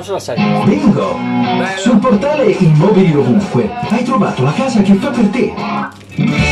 non sulla serie. Bingo! Bello. Sul portale Immobili Ovunque hai trovato la casa che fa per te.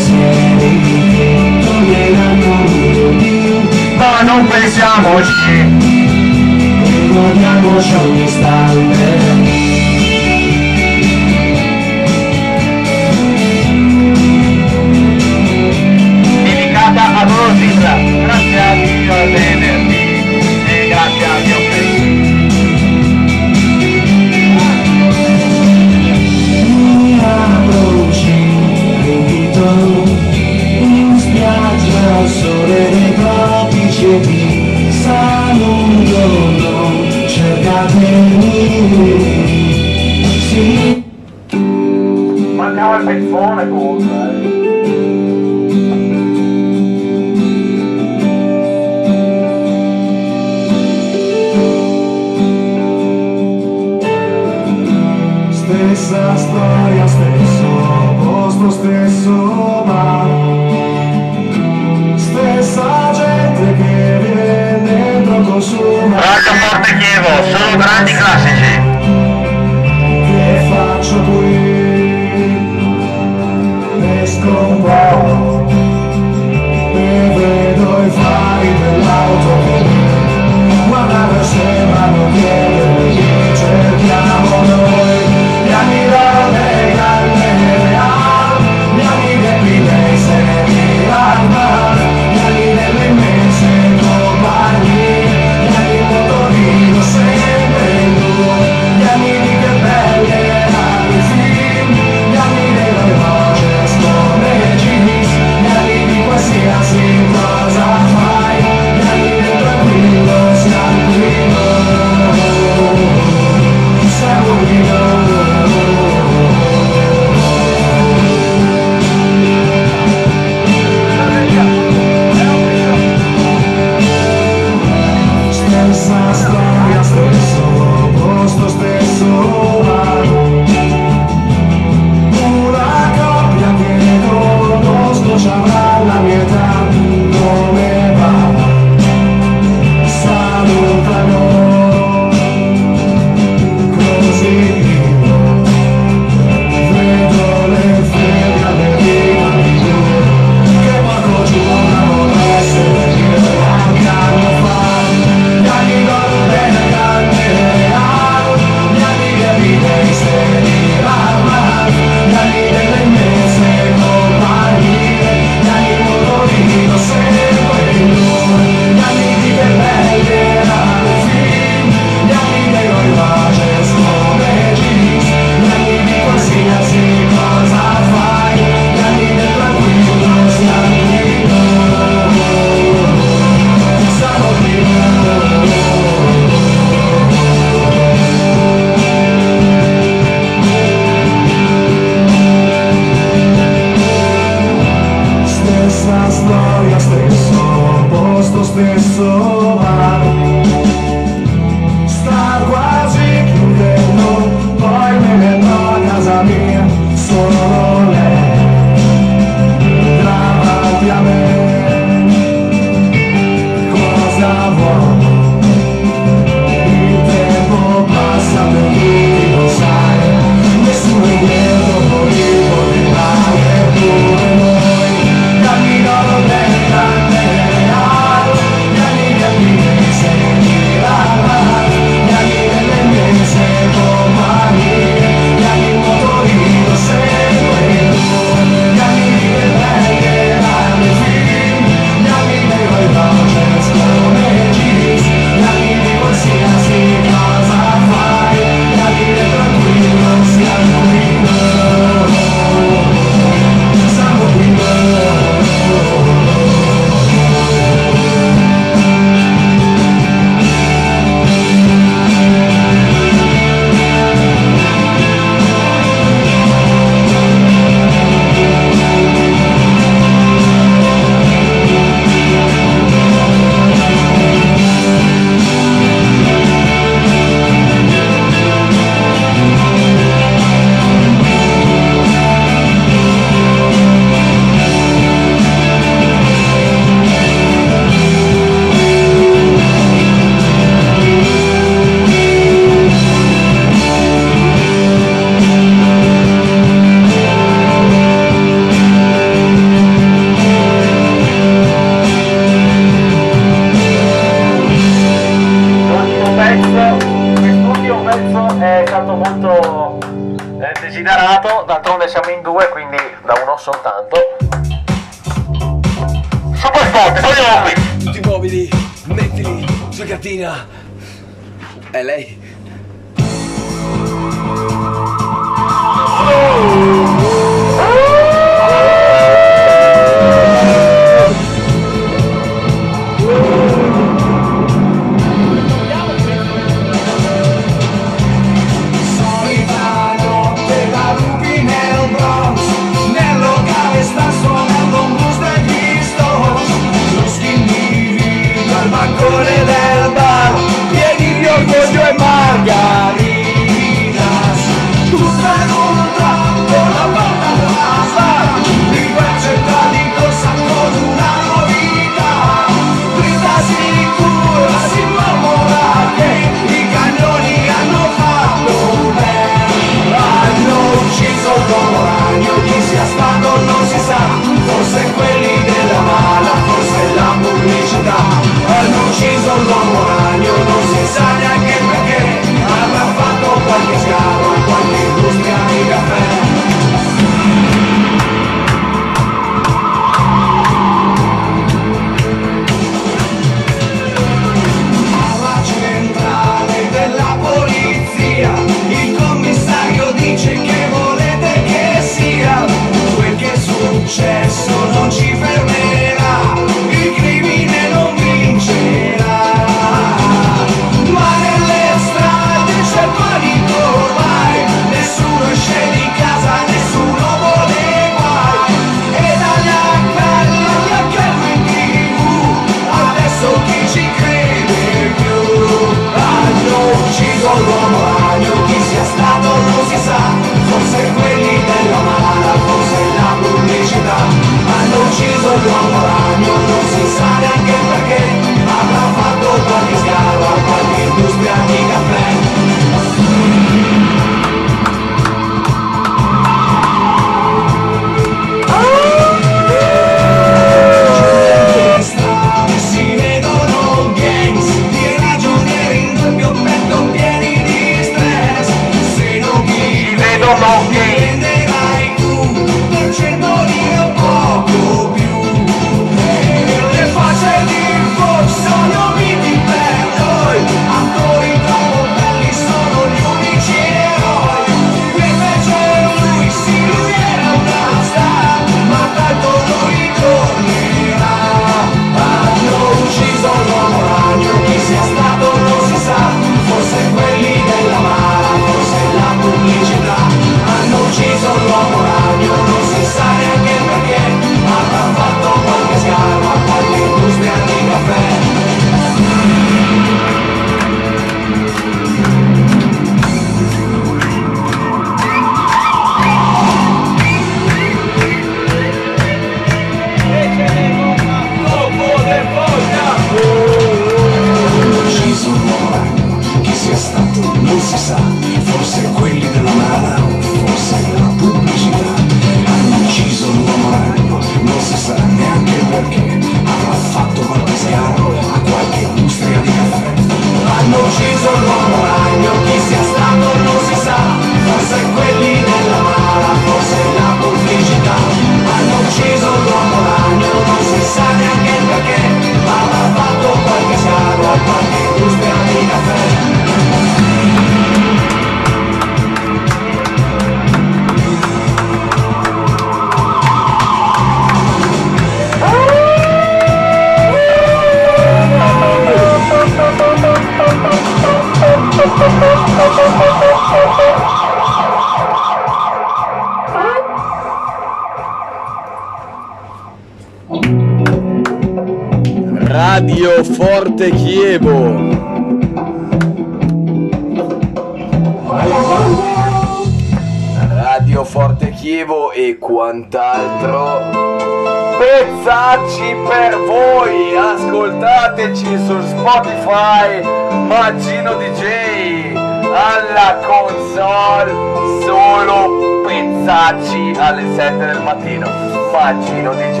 alle 7 del mattino. Mancino DJ.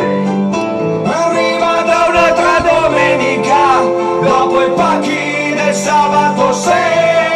Arriva da un'altra domenica, dopo i pacchi del sabato sera.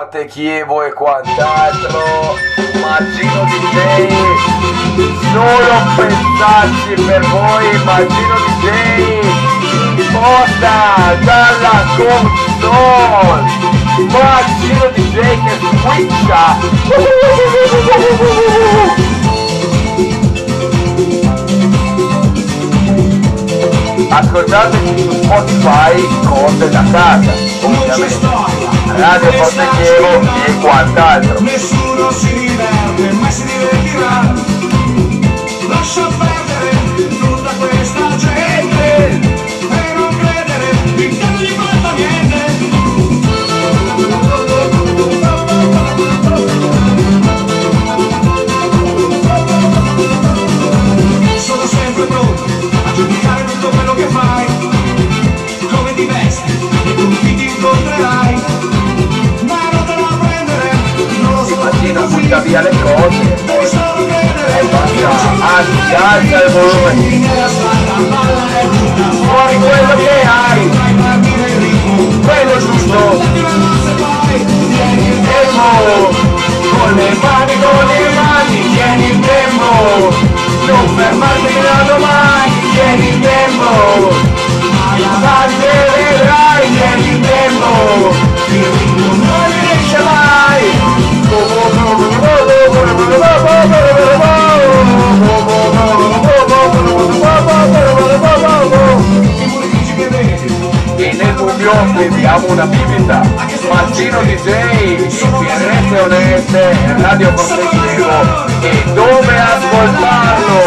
Marte, Chievo e quant'altro, ma Gino DJ, solo pensarci per voi, ma Gino DJ, imposta dalla console, ma Gino DJ che switcha. Ascoltateci su Spotify con da casa, ovviamente. Radio Postequevo e quant'altro. Nessuno si diverte, ma si divertirà. Lascia butta via le cose. E poi e basta alzi, alza il volume fuori quello che hai quello giusto. Tempo con le mani con le mani tieni il tempo. Non fermarti da domani tieni il tempo. Dai vedrai tieni il tempo. Non riesce mai beviamo una bibita. Martino DJ Firenze Radio Progressivo e dove ascoltarlo?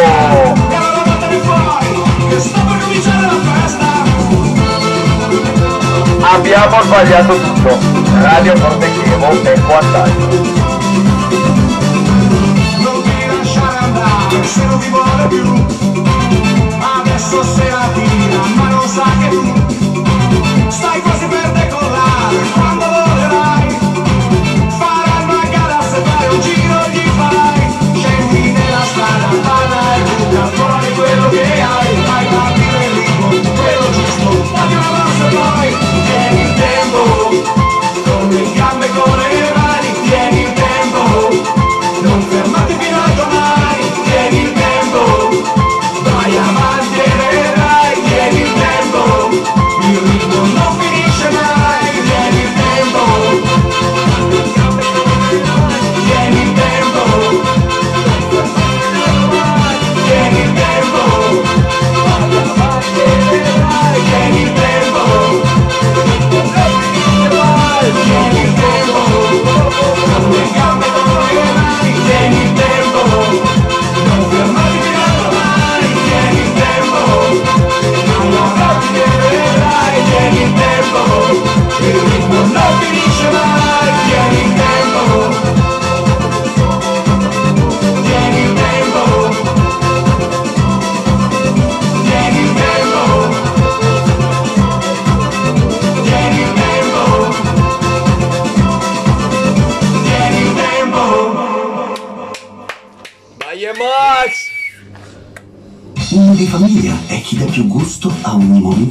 Abbiamo sbagliato tutto. Radio Forte Chievo e quant'altro wanna be rude.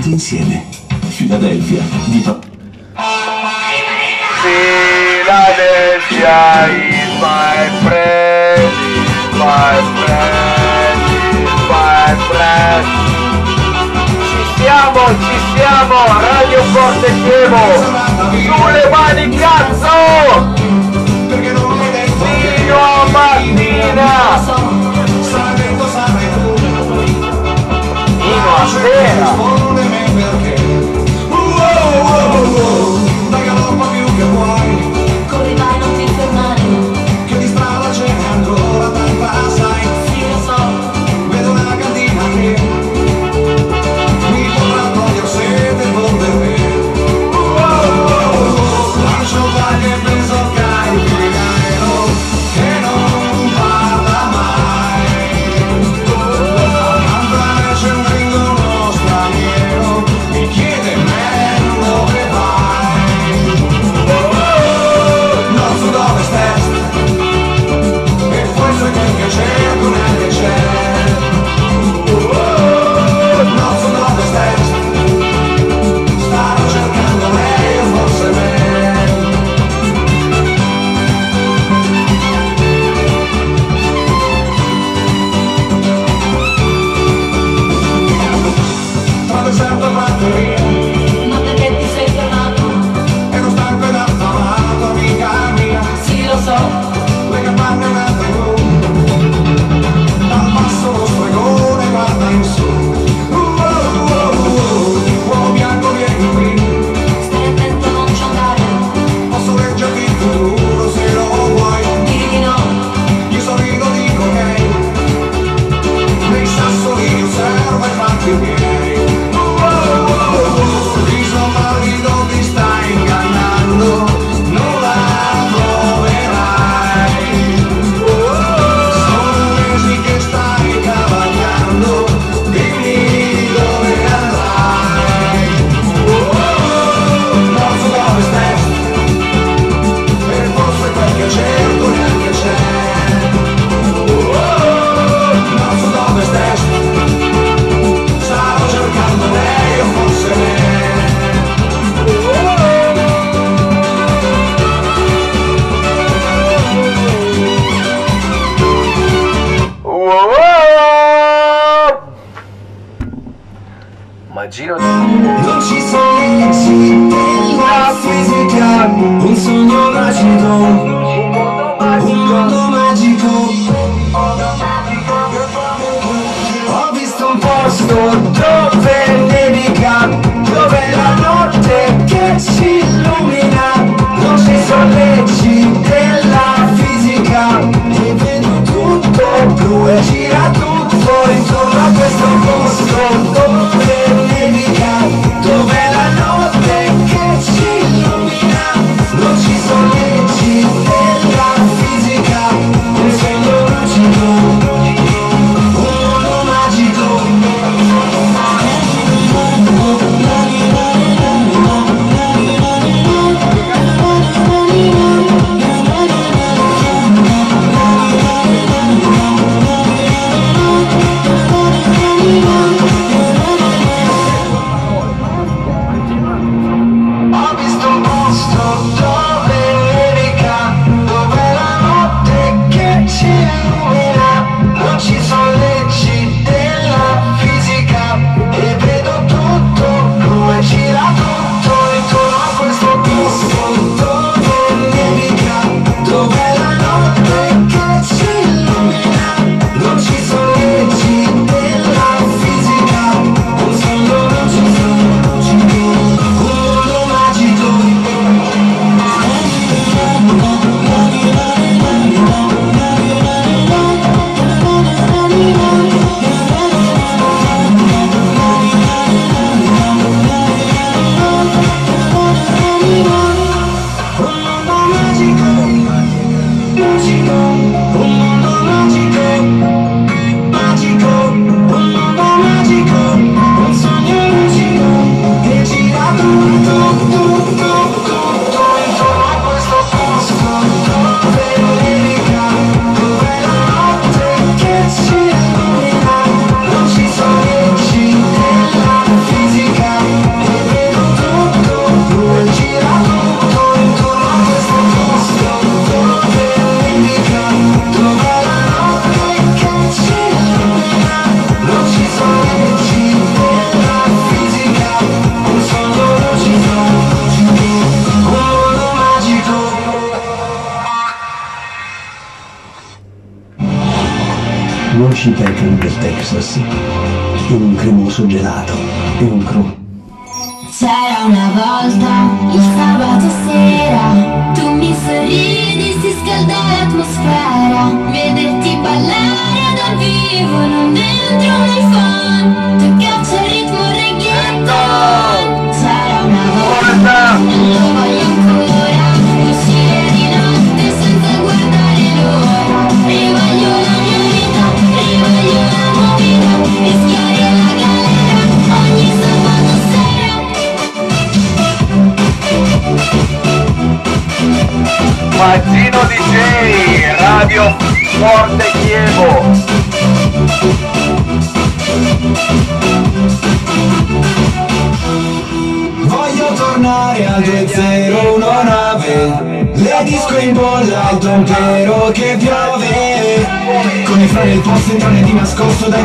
Insieme. Philadelphia di pa- Philadelphia is my friend, my friend, my friend. Ci siamo, ci siamo, Radio Forte Chievo, sulle mani cazzo! Fino a mattina! Fino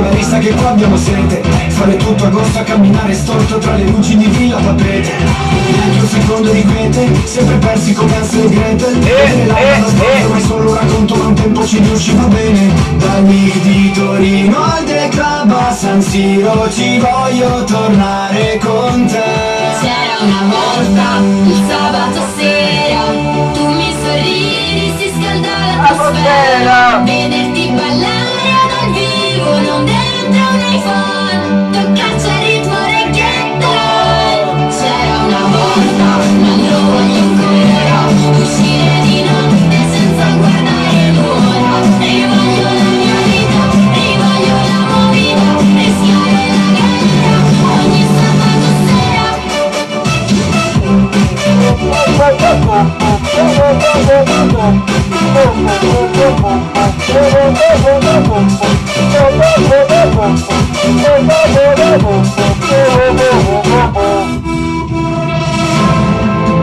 Dai barista che qua abbiamo sete. Fare tutto agosto a camminare storto Tra le luci di Villa Papete Neanche un secondo di quiete Sempre persi come Hansel e Gretel Vedere la eh, banda sbaglio ma è solo un racconto Ma un tempo ci riusciva bene. Dal mic di Torino al The Club a San Siro Ci voglio tornare con te. C'era una volta, il sabato sera, tu mi sorridi, si scalda l'atmosfera, vederti ballare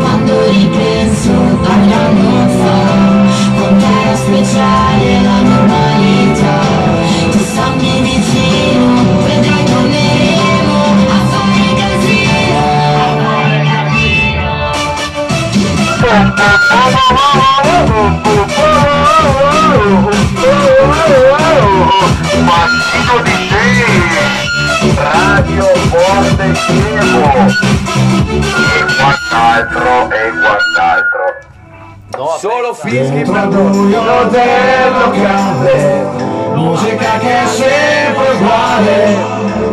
Quando ripenso agli anni fa, con te era speciale la normalità. Mazzino DJ, Radio Forte Chievo. E quant'altro, e quant'altro. Solo fischi per buio del locale Musica che è sempre uguale.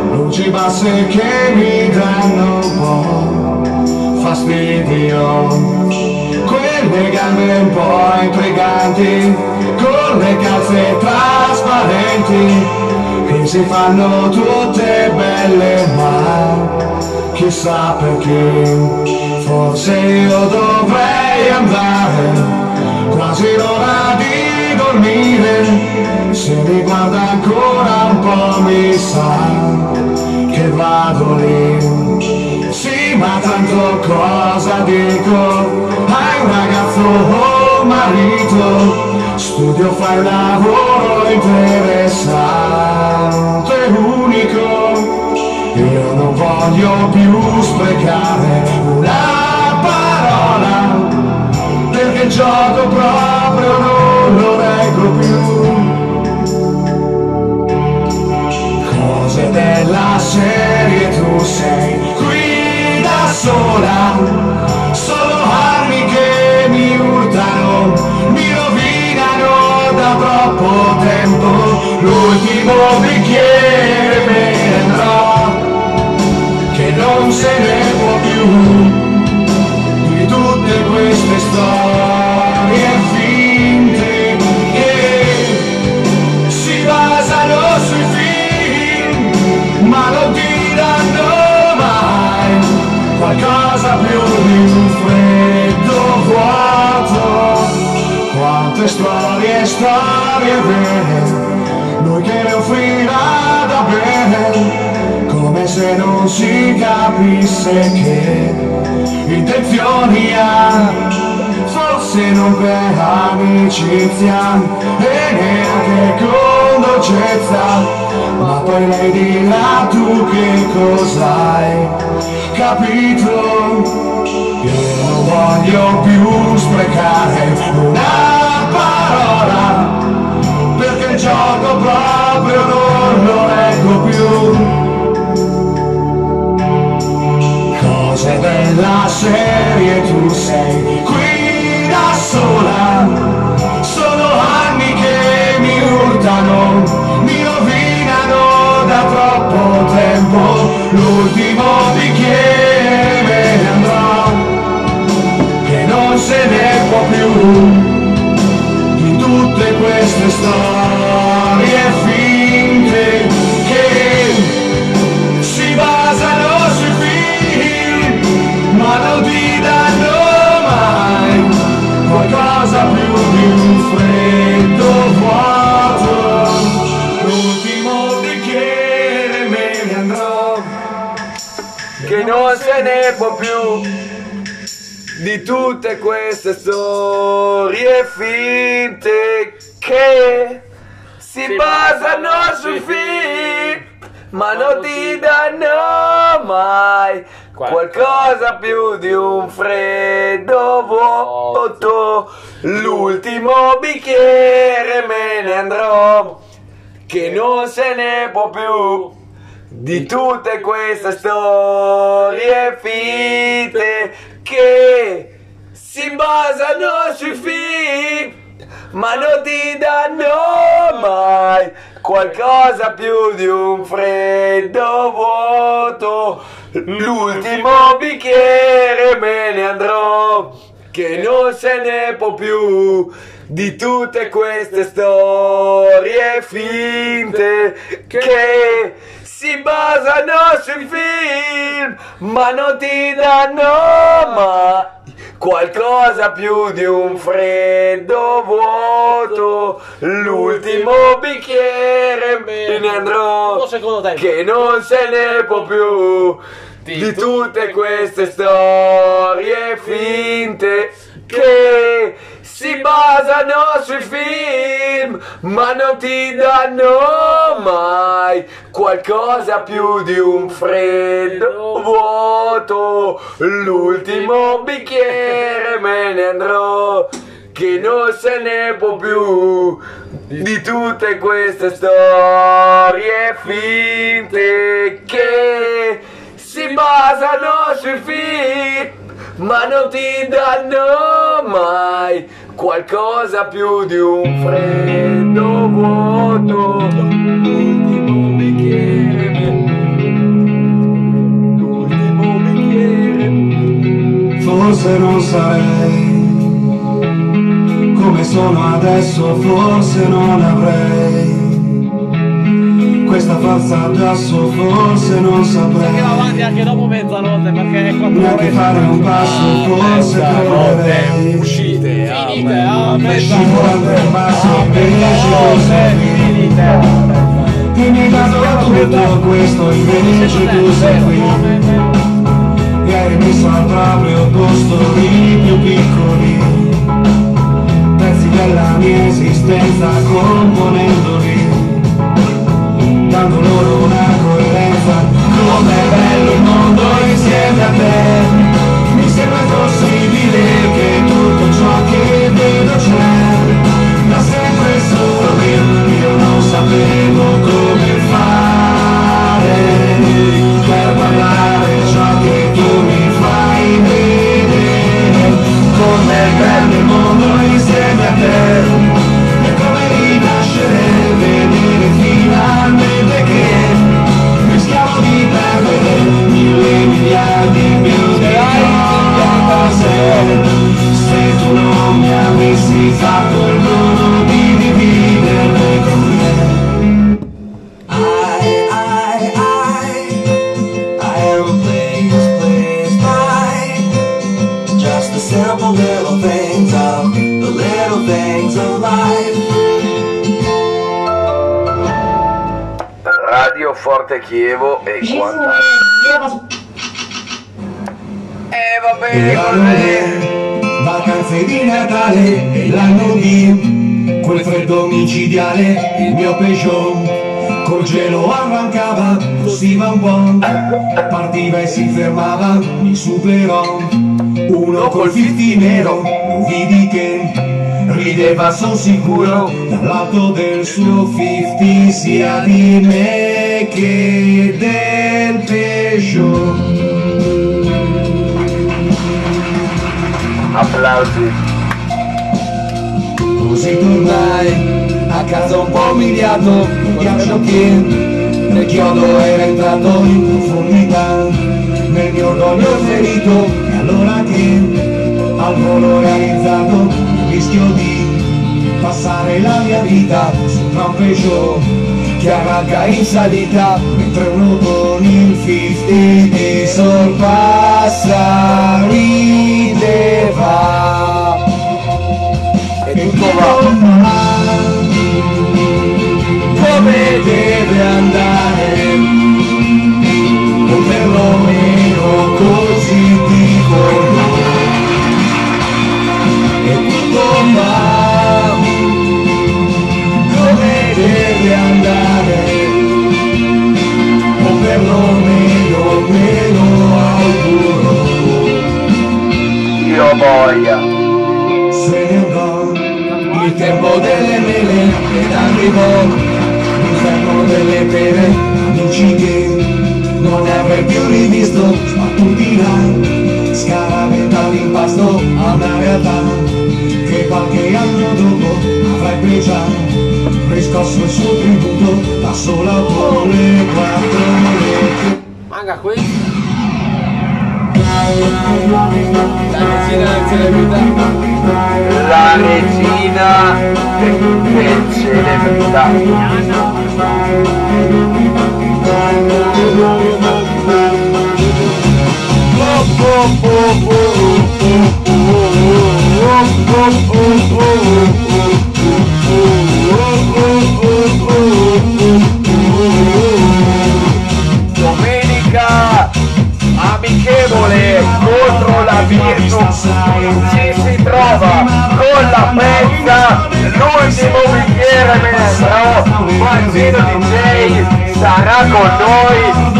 Luci basse che mi danno un po' fastidio Quelle gambe un po' intriganti Con le calze trasparenti Che si fanno tutte belle ma chissà perché. Forse io dovrei andare Quasi l'ora di dormire Se mi guarda ancora un po' mi sa Vado lì. Sì ma tanto cosa dico? Hai un ragazzo o un marito. Studio fai un lavoro interessante Unico. Io non voglio più sprecare una parola perché gioco proprio non lo reggo più. Cose della serie tu sei qui da sola, solo armi che mi urtano, mi rovinano da troppo tempo. L'ultimo bicchiere me ne andrò che non se ne può più di tutte queste storie qualcosa più di un freddo vuoto. Quante storie, storie vere lui che ne offrirà da bere come se non si capisse che intenzioni ha. Forse non per amicizia e neanche con dolcezza ma poi mi dirà tu che cos'hai capito? Io non voglio più sprecare una parola perché il gioco proprio non lo leggo più. Cose della serie tu sei qui da sola. Sono anni che mi urtano mi rovinano da troppo tempo l'ultimo bicchiere andrò che non se ne può più. Di tutte queste storie finte che si basano sui film ma non ti danno mai qualcosa più di un freddo vuoto non se ne può più di tutte queste storie finte che si basano sui film ma non ti danno mai qualcosa più di un freddo vuoto. L'ultimo bicchiere me ne andrò che non se ne può più di tutte queste storie finte che si basano sui film ma non ti danno mai qualcosa più di un freddo vuoto. L'ultimo bicchiere me ne andrò che non se ne può più. Di tutte queste storie finte che si basano sui film ma non ti danno mai qualcosa più di un freddo vuoto. L'ultimo bicchiere me ne andrò che non se ne può più di tutte queste storie finte che si basano sui film ma non ti danno mai qualcosa più di un freddo vuoto. L'ultimo bicchiere me ne andrò che non se ne può più di tutte queste storie finte che si basano sui film ma non ti danno mai qualcosa più di un freddo vuoto. L'ultimo bicchiere l'ultimo bicchiere Forse non sarei come sono adesso, forse non avrei questa falsa addosso, forse non saprei. Avanti anche dopo mezzanotte perché è 4 neanche fare un passo, forse troverei. uscite Finite, a mezzanotte. passo invece tu sei qui e mi hai dato tutto questo invece tu sei qui. e hai messo al proprio posto i più piccoli. Pezzi della mia esistenza componendoli dando loro una coerenza com'è bello il mondo insieme a te. Mi sembra impossibile che tutto ciò che vedo c'è. Da sempre solo io io non sapevo mille miliardi più di cose se tu non mi avessi fatto il dono di dividerle con me. I, I, I, I am a place, place by just the simple little things of the little things of life. Radio Forte Chievo e quanta e va bene così Vacanze di Natale e l'anno di quel freddo micidiale, il mio Peugeot col gelo arrancava, tossiva un po', partiva e si fermava, mi superò, uno col 50 nero, vidi che rideva, son sicuro, dall'alto del suo 50 sia di me che del Peugeot. Applausi. Così tornai a casa un po' umiliato, ghiaccio che nel chiodo era entrato in profondità, nel mio orgoglio ferito, e allora che? Al volo realizzato rischio di passare la mia vita su un trampeggio che arranca in salita, mentre uno con il 50 ti sorpassa, rideva. E tutto va. come deve andare voglia. se ne andò il tempo delle mele ed arrivò l'inferno delle pere amici che non avrei più rivisto sbattuti là scaraventa l'impasto a una realtà che qualche anno dopo avrebbe già riscosso il suo tributo da sola con le quattro ore Manca qui. La regina della celebrità. La regina del celebrità. Domenica amichevole contro la Virtus ci si trova con la pezza l'ultimo bicchiere andrò Manzino DJ sarà con noi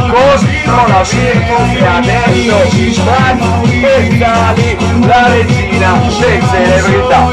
contro la Virtus e adesso Mani Pezzali la regina del celebrità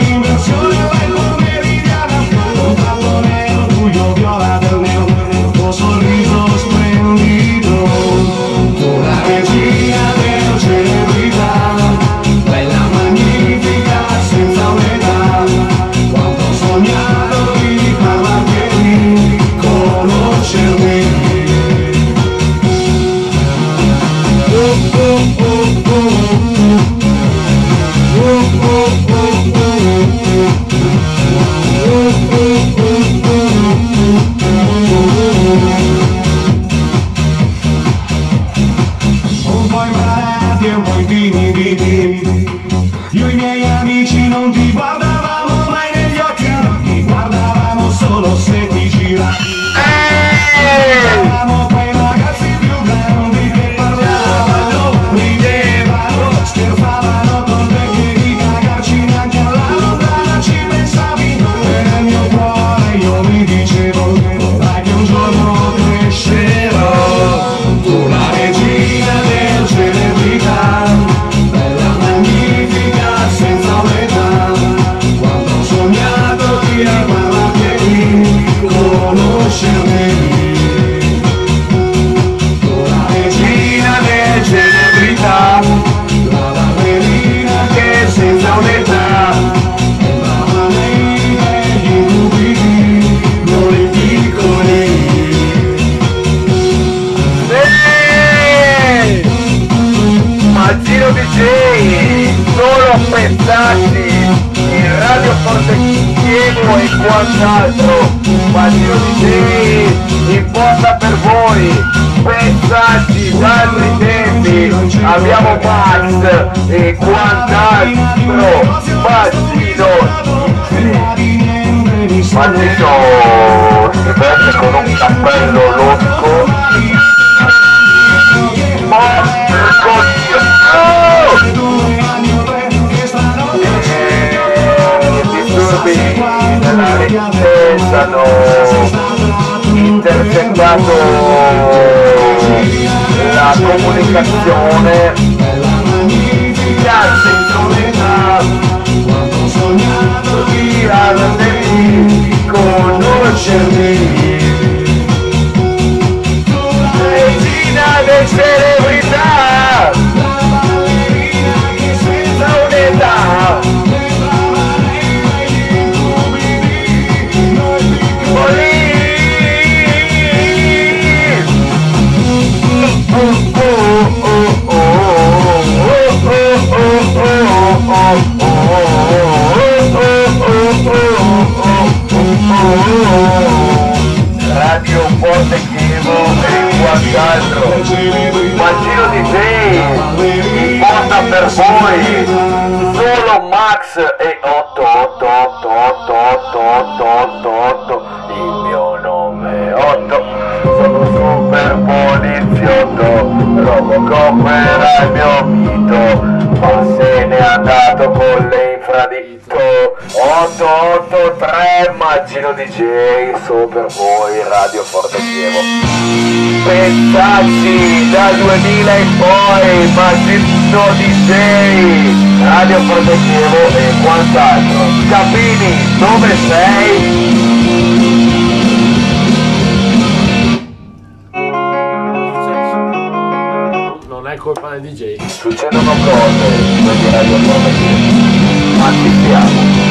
hanno intercettato la comunicazione. Grazie insolita di devi conoscermi regina del celebrità senza un'età Radio Forte Positivo e quant'altro. Maggio di te, importa per voi, solo Max e 8888888, il mio nome è 8, sono super poliziotto, Robocop era il mio mito, ma se ne è andato con l'infradito. 888 sono tre Maggino DJ Super voi Radio Forte Chievo Pensacci da 2000 in poi Maggino DJ Radio Forte Chievo e quant'altro Capini dove sei? colpa del DJ. Succedono cose, quindi Radio Forte ci siamo.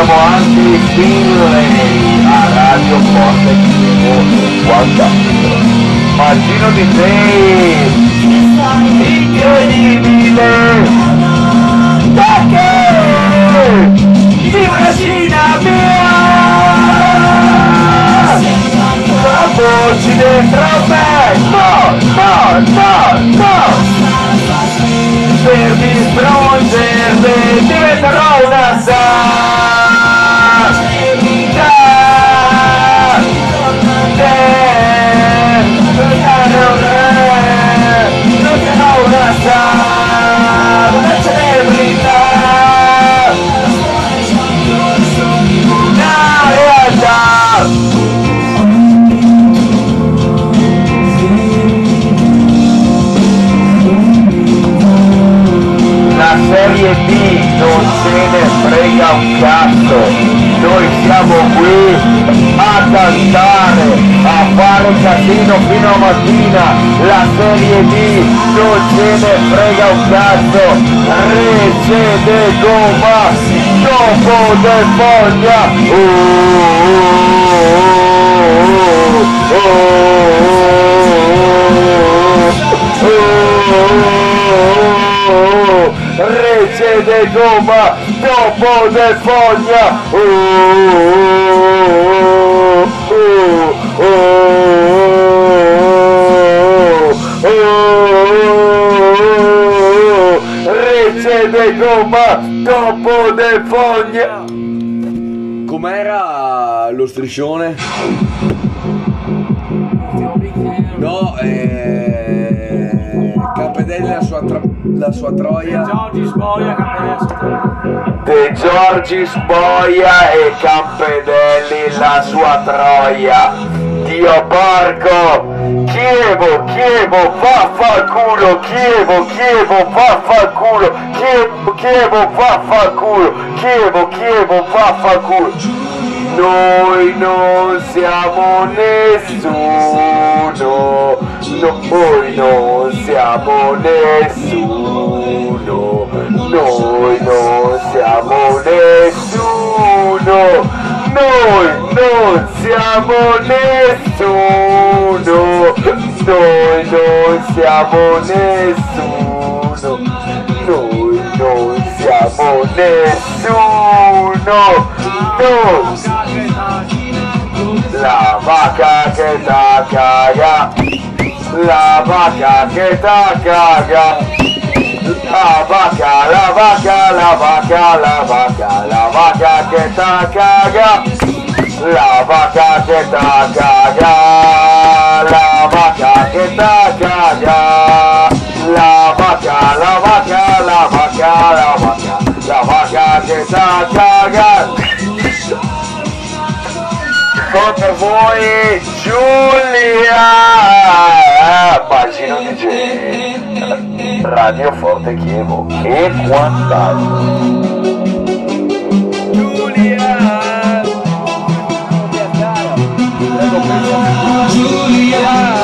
Abbiamo anche i Finlay a Radio Forte Chievo e quant'altro. Maggino di te! Incredibile! Perché? Immagina mia! La voce dentro me! No, no, no! Per distruggerle diventerò una star! Foglia, oh, oh, oh, oh, Rece de gomma, dopo de foglia, oh, oh, oh, oh, oh, Rece de gomma, dopo de foglia. Striscione? No, eh, Campedelli la sua, tra- la sua troia. Giorgi Campestre. De Giorgi Spoia e Campedelli la sua troia. Dio porco! Chievo, Chievo, vaffanculo! Chievo, Chievo, vaffanculo! Chievo, Chievo, vaffanculo! Chievo, Chievo, vaffanculo! Noi non siamo nessuno, noi non siamo nessuno, noi non siamo nessuno, noi non siamo nessuno, noi non siamo nessuno, noi non siamo nessuno, noi La vaca que está calla, la vaca que está calla, la vaca, la vaca, la vaca, la vaca, la vaca que está calla, la vaca que está calla, la vaca que está calla, la vaca, la vaca, la vaca, la vaca, la vaca que está calla. Con per voi Giulia, Pagino DJ, Radio Forte Chievo e quant'altro. Giulia!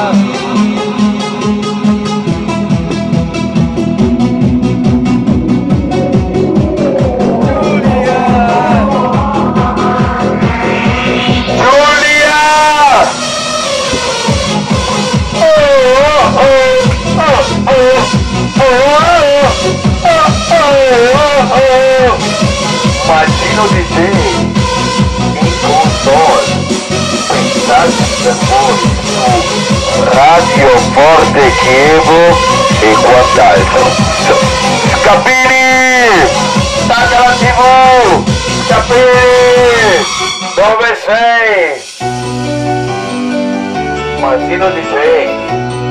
Magino DJ in console voi su Radio Forte Chievo e quant'altro Scapini! Stacca la tv! Scapini! Dove sei? Mazzino DJ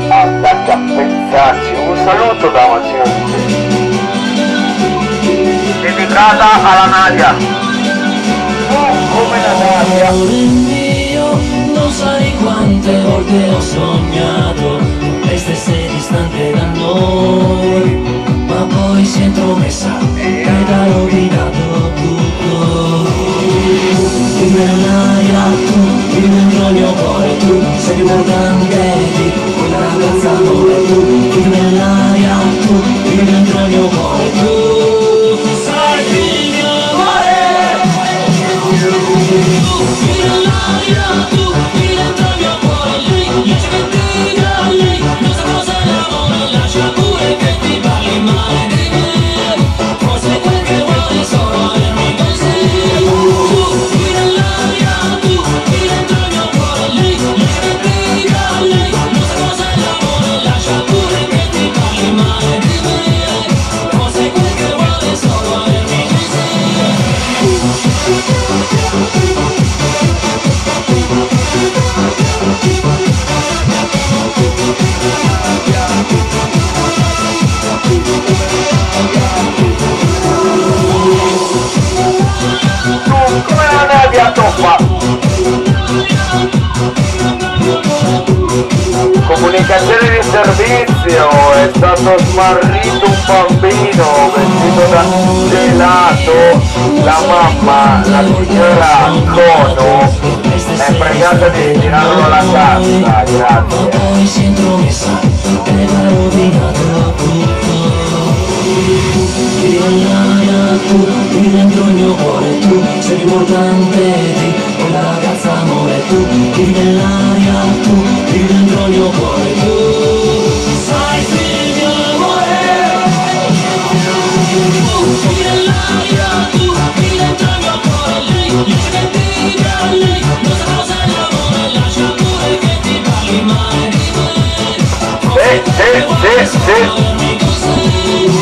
attacca a pezzacci un saluto da Mazzino DJ dedicata alla Nadia. Tu come la Nadia. Mio, non sai quante volte ho sognato Lei stesse distante da noi. Ma poi si è intromessa ed ha rovinato tutto. Tu me l'hai tu, io dentro il mio cuore Tu sei più importante di quella ragazza amore Tu, tu me l'hai tu, io dentro il mio cuore Tu tu, tu, tu, tu, tu, tu, toppa comunicazione di servizio è stato smarrito un bambino vestito da gelato. La mamma la signora Cono è pregata di ritirarlo alla casa grazie poi si è intromessa ed ha rovinato tutto Chi nell'aria tu, qui dentro il mio cuore tu sei importante di quella ragazza amore tu Chi nell'aria tu, qui dentro il mio cuore tu tu, sì sì sì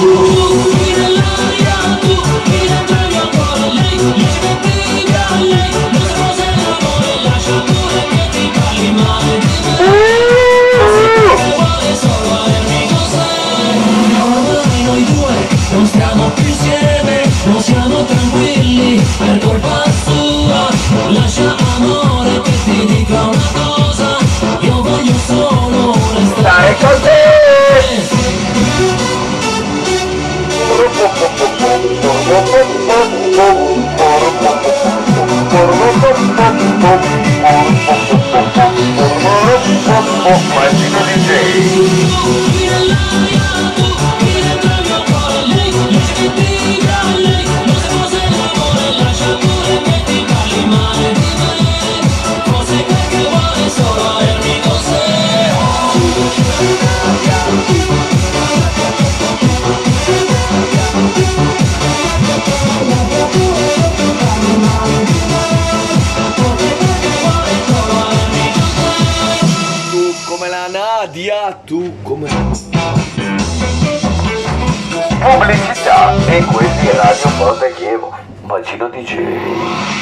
sì Non stiamo più insieme, non siamo tranquilli per colpa sua. Lascia amore che ti dica una cosa, io voglio solo restare Marco Martino DJ. Pubblicità. E questi è Radio Forte Chievo Bacino DJ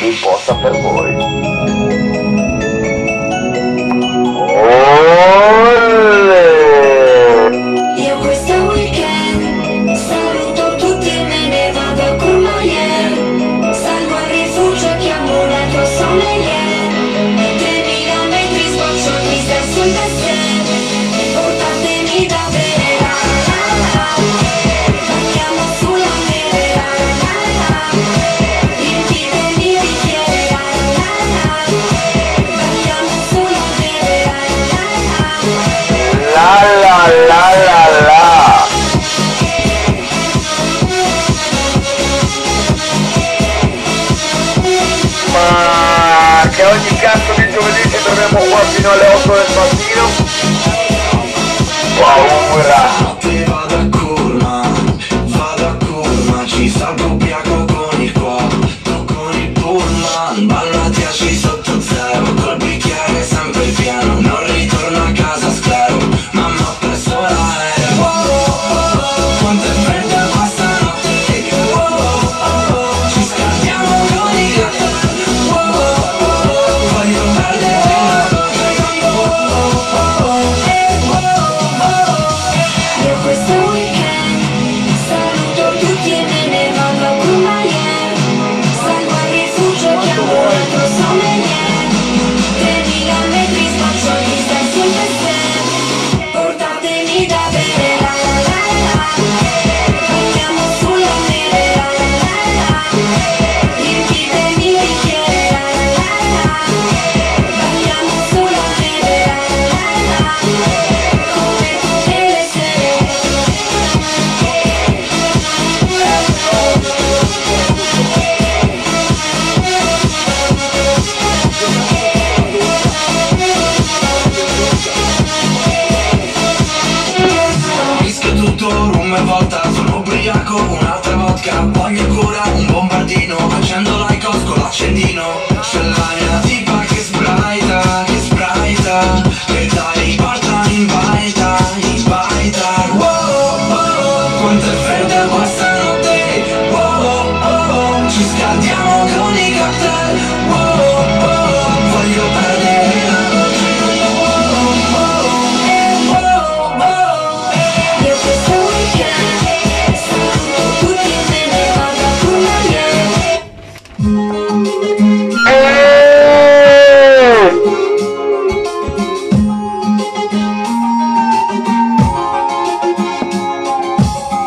imposta per voi. Olè! Torniamo qua fino alle 8 del mattino. Paura!